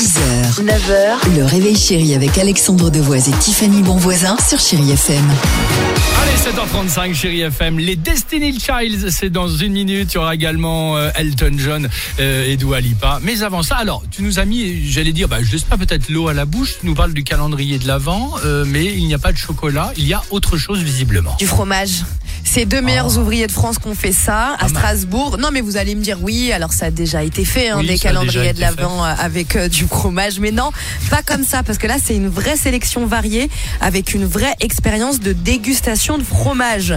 6h, 9h, le réveil chéri avec Alexandre Devoise et Tiffany Bonvoisin sur Chéri FM. Allez, 7h35, chérie FM. Les Destiny Childs, c'est dans une minute. Il y aura également euh, Elton John euh, et Dua Lipa. Mais avant ça, alors, tu nous as mis, j'allais dire, bah, je laisse pas peut-être l'eau à la bouche. Tu nous parles du calendrier de l'Avent, euh, mais il n'y a pas de chocolat. Il y a autre chose visiblement. Du fromage. C'est deux meilleurs Oh. ouvriers de France qui ont fait ça à. Strasbourg. Non, mais vous allez me dire oui, alors ça a déjà été fait, hein, Oui, des calendriers de l'Avent euh, avec euh, du fromage. Mais non, pas comme ça, parce que là, c'est une vraie sélection variée avec une vraie expérience de dégustation de fromage.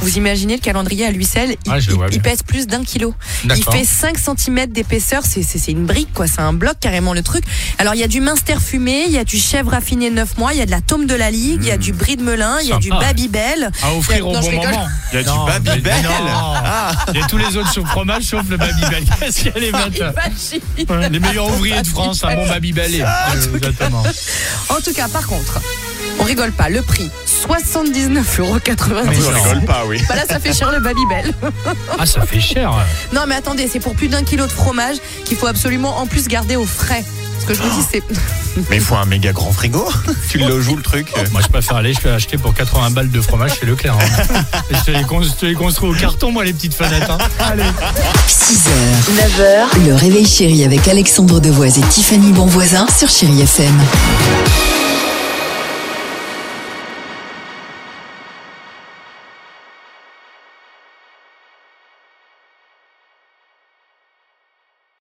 Vous imaginez le calendrier à lui seul, il, Ah, il- il pèse plus d'un kilo. Il fait 5 cm d'épaisseur, c'est c'est- c'est une brique quoi, c'est un bloc carrément le truc. Alors il y a du minster fumé, il y a du chèvre affiné 9 mois, il y a de la tome de la ligue, il y a du brie de melun, il y a du. Babybel. À offrir au Non, bon moment. Il y a du Non, Babybel. mais non. Il y a tous les autres sur fromage sauf le Babybel. Qu'est-ce qu'elle est bête. Les meilleurs ouvriers de France, un bon Babybel. Euh, Exactement. En tout cas, par contre, on rigole pas, le prix 79,90 euros. Oui, Je rigole pas, oui. Bah là, ça fait cher le Babybel. Ah, ça fait cher. Non, mais attendez, c'est pour plus d'un kilo de fromage qu'il faut absolument en plus garder au frais. Ce que je vous dis, c'est. Mais il faut un méga grand frigo. tu le joues le truc. Moi, je préfère aller, je peux acheter pour 80 balles de fromage chez Leclerc. hein. Et je, te les je te les construis au carton, moi, les petites fenêtres. hein. Allez. 6h, 9h, le réveil chéri avec Alexandre Devoise et Tiffany Bonvoisin sur Chéri FM.